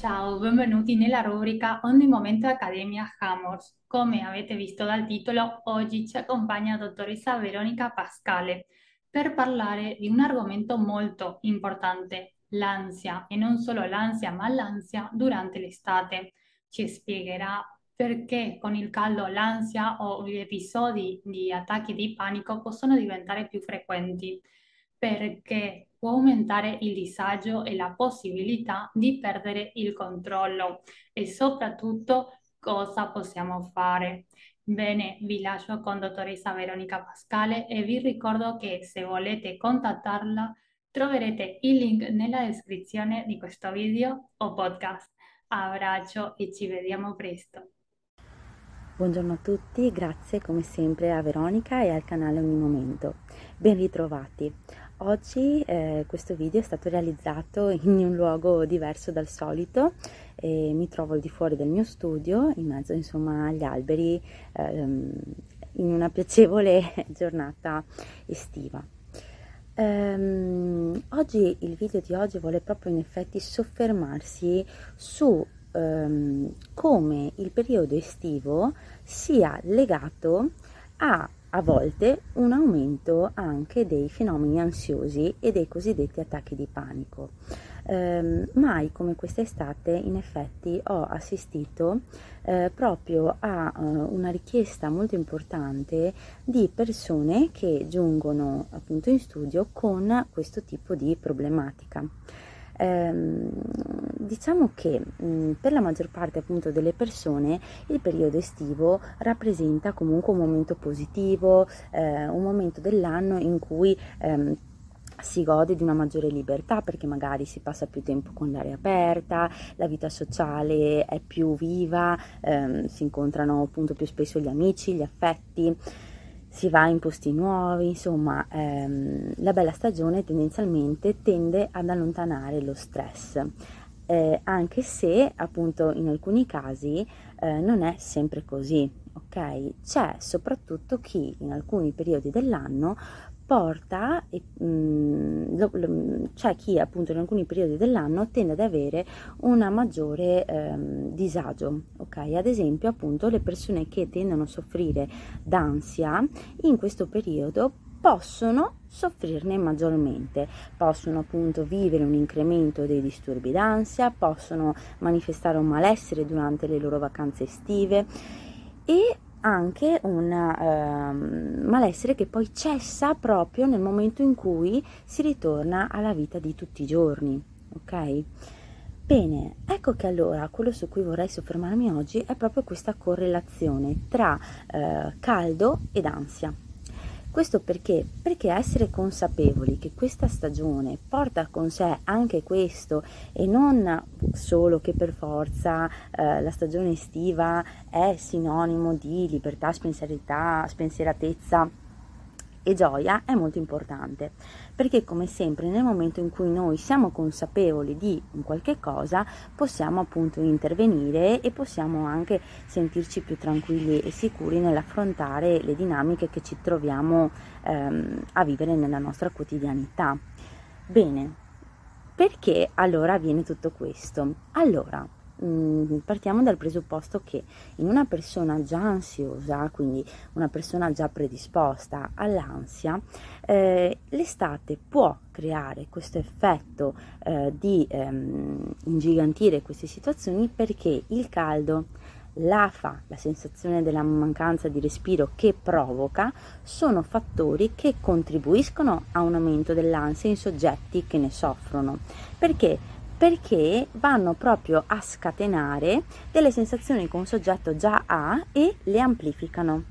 Ciao, benvenuti nella rubrica Ogni momento Accademia Hammers. Come avete visto dal titolo, oggi ci accompagna dottoressa Veronica Pascale per parlare di un argomento molto importante, l'ansia, e non solo l'ansia, ma l'ansia durante l'estate. Ci spiegherà perché con il caldo l'ansia o gli episodi di attacchi di panico possono diventare più frequenti perché può aumentare il disagio e la possibilità di perdere il controllo e soprattutto cosa possiamo fare. Bene, vi lascio con dottoressa Veronica Pascale e vi ricordo che se volete contattarla troverete il link nella descrizione di questo video o podcast. Abbraccio e ci vediamo presto. Buongiorno a tutti, grazie come sempre a Veronica e al canale Ogni Momento. Ben ritrovati. Oggi eh, questo video è stato realizzato in un luogo diverso dal solito e mi trovo al di fuori del mio studio, in mezzo insomma agli alberi, ehm, in una piacevole giornata estiva. Ehm, oggi il video di oggi vuole proprio in effetti soffermarsi su ehm, come il periodo estivo sia legato a a volte un aumento anche dei fenomeni ansiosi e dei cosiddetti attacchi di panico. Eh, mai come quest'estate in effetti ho assistito eh, proprio a uh, una richiesta molto importante di persone che giungono appunto in studio con questo tipo di problematica. Ehm, diciamo che mh, per la maggior parte appunto delle persone il periodo estivo rappresenta comunque un momento positivo, eh, un momento dell'anno in cui ehm, si gode di una maggiore libertà perché magari si passa più tempo con l'aria aperta, la vita sociale è più viva, ehm, si incontrano appunto più spesso gli amici, gli affetti si va in posti nuovi, insomma ehm, la bella stagione tendenzialmente tende ad allontanare lo stress, eh, anche se appunto in alcuni casi eh, non è sempre così, ok? C'è soprattutto chi in alcuni periodi dell'anno porta, e, mh, mm, lo, lo, c'è chi appunto in alcuni periodi dell'anno tende ad avere un maggiore ehm, disagio, ok? Ad esempio appunto le persone che tendono a soffrire d'ansia in questo periodo possono soffrirne maggiormente, possono appunto vivere un incremento dei disturbi d'ansia, possono manifestare un malessere durante le loro vacanze estive e anche un uh, malessere che poi cessa proprio nel momento in cui si ritorna alla vita di tutti i giorni, ok? Bene, ecco che allora quello su cui vorrei soffermarmi oggi è proprio questa correlazione tra uh, caldo ed ansia. Questo perché? Perché essere consapevoli che questa stagione porta con sé anche questo e non solo che per forza eh, la stagione estiva è sinonimo di libertà, spensieratezza, spensieratezza e gioia è molto importante perché come sempre nel momento in cui noi siamo consapevoli di un qualche cosa possiamo appunto intervenire e possiamo anche sentirci più tranquilli e sicuri nell'affrontare le dinamiche che ci troviamo ehm, a vivere nella nostra quotidianità. Bene, perché allora avviene tutto questo? Allora, Mm, partiamo dal presupposto che in una persona già ansiosa, quindi una persona già predisposta all'ansia, eh, l'estate può creare questo effetto eh, di ehm, ingigantire queste situazioni perché il caldo l'afa, la sensazione della mancanza di respiro che provoca, sono fattori che contribuiscono a un aumento dell'ansia in soggetti che ne soffrono. Perché? Perché vanno proprio a scatenare delle sensazioni che un soggetto già ha e le amplificano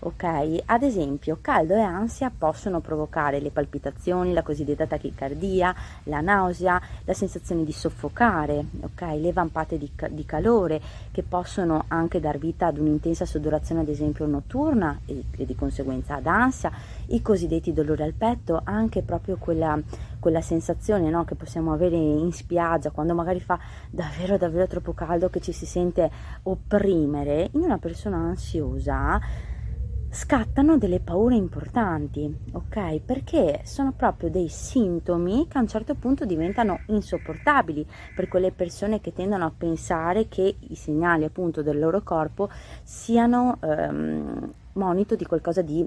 ok? Ad esempio, caldo e ansia possono provocare le palpitazioni, la cosiddetta tachicardia, la nausea, la sensazione di soffocare, ok? Le vampate di, di calore che possono anche dar vita ad un'intensa sudorazione, ad esempio notturna e, e di conseguenza ad ansia, i cosiddetti dolori al petto, anche proprio quella, quella sensazione no, che possiamo avere in spiaggia quando magari fa davvero davvero troppo caldo che ci si sente opprimere in una persona ansiosa scattano delle paure importanti, ok? Perché sono proprio dei sintomi che a un certo punto diventano insopportabili per quelle persone che tendono a pensare che i segnali appunto del loro corpo siano ehm, monito di qualcosa di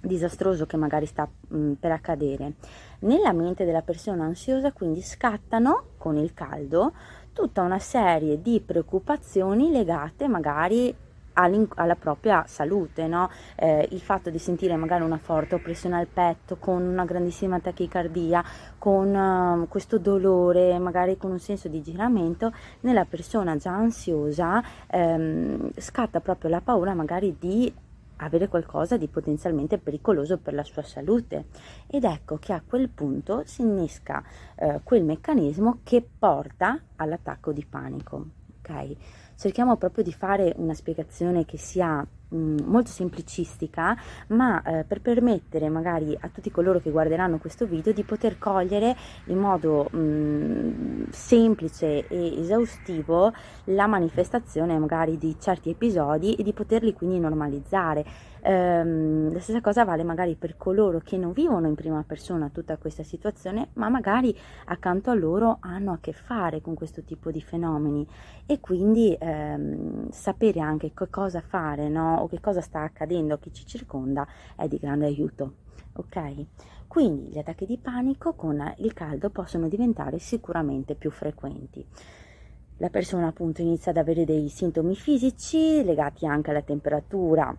disastroso che magari sta mh, per accadere. Nella mente della persona ansiosa quindi scattano con il caldo tutta una serie di preoccupazioni legate magari alla propria salute, no? eh, il fatto di sentire magari una forte oppressione al petto, con una grandissima tachicardia, con uh, questo dolore, magari con un senso di giramento, nella persona già ansiosa ehm, scatta proprio la paura magari di avere qualcosa di potenzialmente pericoloso per la sua salute ed ecco che a quel punto si innesca eh, quel meccanismo che porta all'attacco di panico. Ok? Cerchiamo proprio di fare una spiegazione che sia Mm, molto semplicistica, ma eh, per permettere magari a tutti coloro che guarderanno questo video di poter cogliere in modo mh, mm, semplice e esaustivo la manifestazione magari di certi episodi e di poterli quindi normalizzare. Ehm, la stessa cosa vale magari per coloro che non vivono in prima persona tutta questa situazione, ma magari accanto a loro hanno a che fare con questo tipo di fenomeni e quindi ehm, sapere anche che cosa fare, no? o che cosa sta accadendo a chi ci circonda è di grande aiuto. Ok? Quindi gli attacchi di panico con il caldo possono diventare sicuramente più frequenti. La persona appunto inizia ad avere dei sintomi fisici legati anche alla temperatura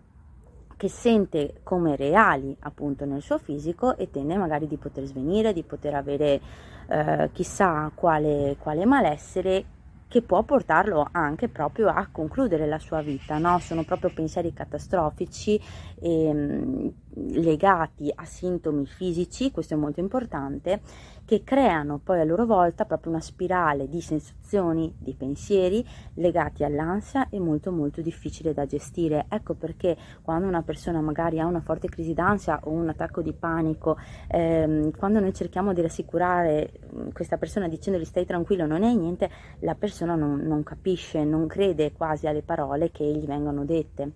che sente come reali appunto nel suo fisico e tende magari di poter svenire, di poter avere eh, chissà quale, quale malessere che può portarlo anche proprio a concludere la sua vita, no? Sono proprio pensieri catastrofici ehm, legati a sintomi fisici, questo è molto importante, che creano poi a loro volta proprio una spirale di sensazioni, di pensieri legati all'ansia e molto molto difficile da gestire. Ecco perché quando una persona magari ha una forte crisi d'ansia o un attacco di panico, ehm, quando noi cerchiamo di rassicurare mm, questa persona dicendogli stai tranquillo, non è niente, la persona non, non capisce, non crede quasi alle parole che gli vengono dette.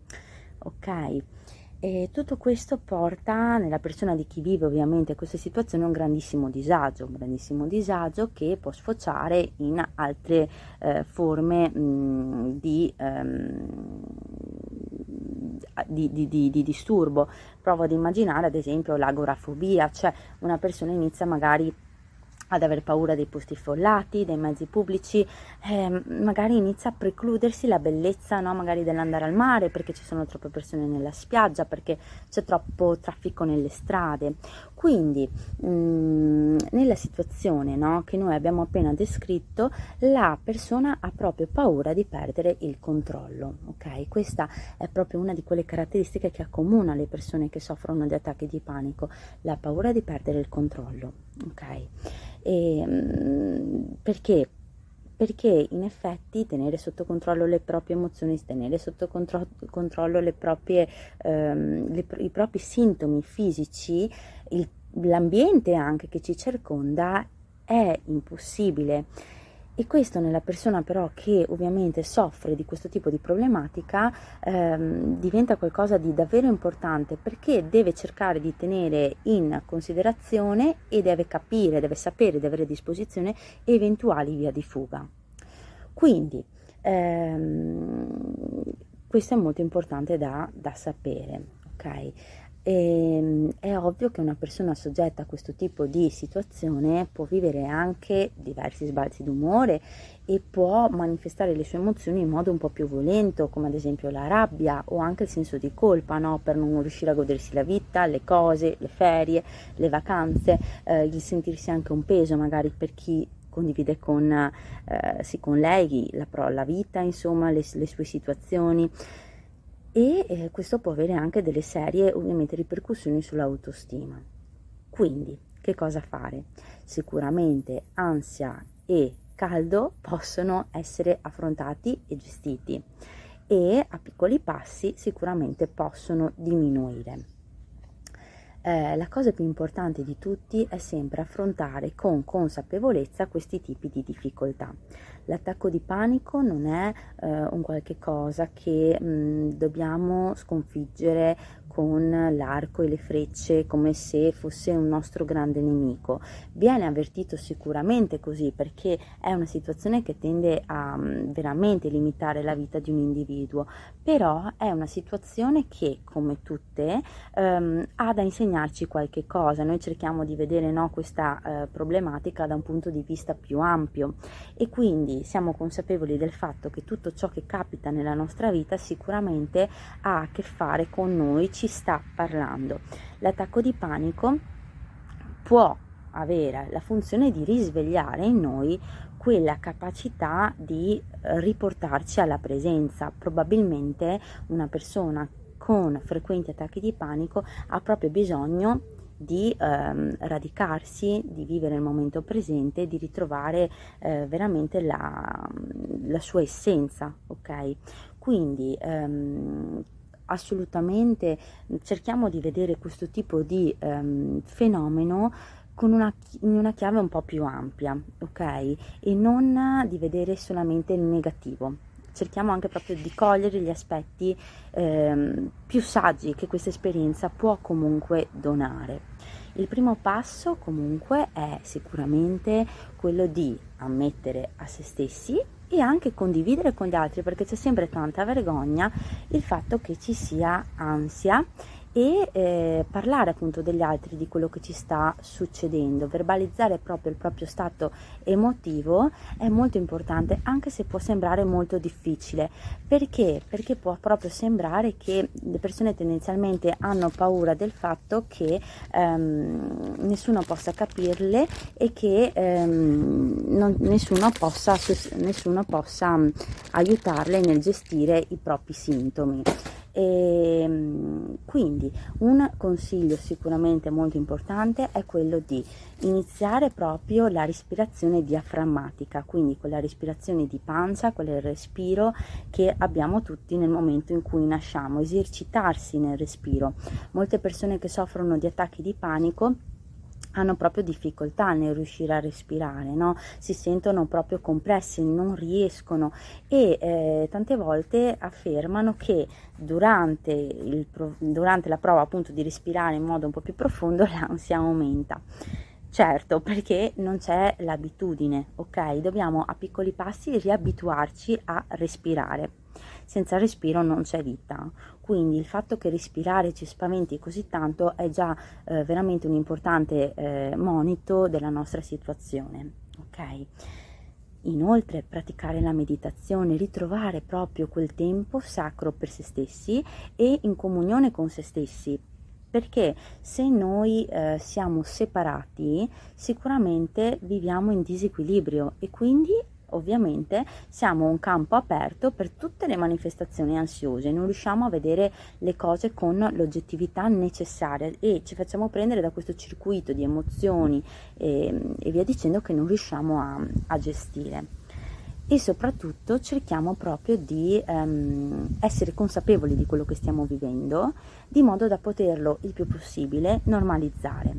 Ok? E tutto questo porta nella persona di chi vive ovviamente queste situazioni un grandissimo disagio, un grandissimo disagio che può sfociare in altre eh, forme mh, di, um, di, di, di, disturbo. Provo ad immaginare ad esempio l'agorafobia, cioè una persona inizia magari ad aver paura dei posti follati, dei mezzi pubblici, eh, magari inizia a precludersi la bellezza no? magari dell'andare al mare perché ci sono troppe persone nella spiaggia, perché c'è troppo traffico nelle strade. Quindi mh, mm, nella situazione no, che noi abbiamo appena descritto, la persona ha proprio paura di perdere il controllo. Okay? Questa è proprio una di quelle caratteristiche che accomuna le persone che soffrono di attacchi di panico, la paura di perdere il controllo. Okay? E, mm, perché? Perché in effetti tenere sotto controllo le proprie emozioni, tenere sotto contro- controllo proprie, ehm, le, i propri sintomi fisici, il, l'ambiente anche che ci circonda è impossibile e questo nella persona però che ovviamente soffre di questo tipo di problematica ehm, diventa qualcosa di davvero importante perché deve cercare di tenere in considerazione e deve capire, deve sapere, deve avere a disposizione eventuali via di fuga. Quindi ehm, questo è molto importante da, da sapere. Okay? E, ehm, è ovvio che una persona soggetta a questo tipo di situazione può vivere anche diversi sbalzi d'umore e può manifestare le sue emozioni in modo un po' più violento, come ad esempio la rabbia o anche il senso di colpa no? per non riuscire a godersi la vita, le cose, le ferie, le vacanze, eh, il sentirsi anche un peso magari per chi condivide con, eh, sì, con lei la, la, vita, insomma, le, le sue situazioni e eh, questo può avere anche delle serie ovviamente ripercussioni sull'autostima. Quindi, che cosa fare? Sicuramente ansia e caldo possono essere affrontati e gestiti e a piccoli passi sicuramente possono diminuire. Eh, la cosa più importante di tutti è sempre affrontare con consapevolezza questi tipi di difficoltà. L'attacco di panico non è eh, un qualche cosa che mh, dobbiamo sconfiggere con l'arco e le frecce come se fosse un nostro grande nemico. Viene avvertito sicuramente così perché è una situazione che tende a um, veramente limitare la vita di un individuo, però è una situazione che come tutte um, ha da insegnarci qualche cosa. Noi cerchiamo di vedere no, questa uh, problematica da un punto di vista più ampio e quindi siamo consapevoli del fatto che tutto ciò che capita nella nostra vita sicuramente ha a che fare con noi, ci sta parlando. L'attacco di panico può avere la funzione di risvegliare in noi quella capacità di riportarci alla presenza. Probabilmente una persona con frequenti attacchi di panico ha proprio bisogno di ehm, radicarsi, di vivere il momento presente, di ritrovare eh, veramente la, la, sua essenza, ok? Quindi ehm, assolutamente cerchiamo di vedere questo tipo di um, fenomeno con una, in una chiave un po' più ampia, ok? E non di vedere solamente il negativo. Cerchiamo anche proprio di cogliere gli aspetti ehm, più saggi che questa esperienza può comunque donare. Il primo passo comunque è sicuramente quello di ammettere a se stessi e anche condividere con gli altri perché c'è sempre tanta vergogna il fatto che ci sia ansia e eh, parlare appunto degli altri di quello che ci sta succedendo, verbalizzare proprio il proprio stato emotivo è molto importante anche se può sembrare molto difficile perché? Perché può proprio sembrare che le persone tendenzialmente hanno paura del fatto che ehm, nessuno possa capirle e che ehm, non, nessuno, possa, nessuno possa mm, aiutarle nel gestire i propri sintomi. E, ehm, quindi un consiglio sicuramente molto importante è quello di iniziare proprio la respirazione diaframmatica, quindi quella respirazione di pancia, quel respiro che abbiamo tutti nel momento in cui nasciamo, esercitarsi nel respiro. Molte persone che soffrono di attacchi di panico hanno proprio difficoltà nel riuscire a respirare, no? si sentono proprio compressi, non riescono e eh, tante volte affermano che durante, il, durante la prova appunto di respirare in modo un po' più profondo l'ansia aumenta. Certo, perché non c'è l'abitudine, ok? Dobbiamo a piccoli passi riabituarci a respirare. Senza respiro non c'è vita. Quindi il fatto che respirare ci spaventi così tanto è già eh, veramente un importante eh, monito della nostra situazione. Ok? Inoltre praticare la meditazione, ritrovare proprio quel tempo sacro per se stessi e in comunione con se stessi, perché se noi eh, siamo separati sicuramente viviamo in disequilibrio e quindi ovviamente siamo un campo aperto per tutte le manifestazioni ansiose, non riusciamo a vedere le cose con l'oggettività necessaria e ci facciamo prendere da questo circuito di emozioni e, e via dicendo che non riusciamo a, a gestire e soprattutto cerchiamo proprio di um, essere consapevoli di quello che stiamo vivendo, di modo da poterlo il più possibile normalizzare.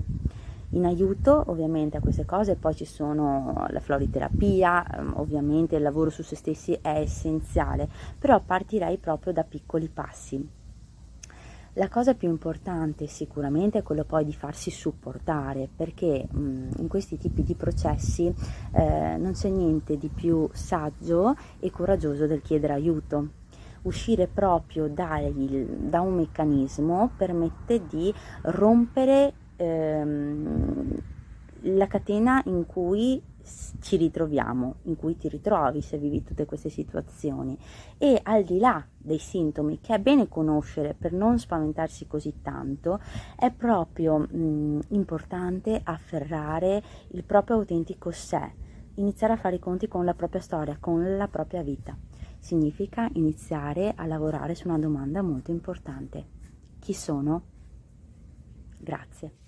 In aiuto ovviamente a queste cose poi ci sono la floriterapia, ehm, ovviamente il lavoro su se stessi è essenziale, però partirei proprio da piccoli passi. La cosa più importante sicuramente è quello poi di farsi supportare perché mh, in questi tipi di processi eh, non c'è niente di più saggio e coraggioso del chiedere aiuto. Uscire proprio dai, da un meccanismo permette di rompere ehm, la catena in cui ci ritroviamo, in cui ti ritrovi se vivi tutte queste situazioni e al di là dei sintomi che è bene conoscere per non spaventarsi così tanto, è proprio mh, importante afferrare il proprio autentico sé, iniziare a fare i conti con la propria storia, con la propria vita. Significa iniziare a lavorare su una domanda molto importante. Chi sono? Grazie.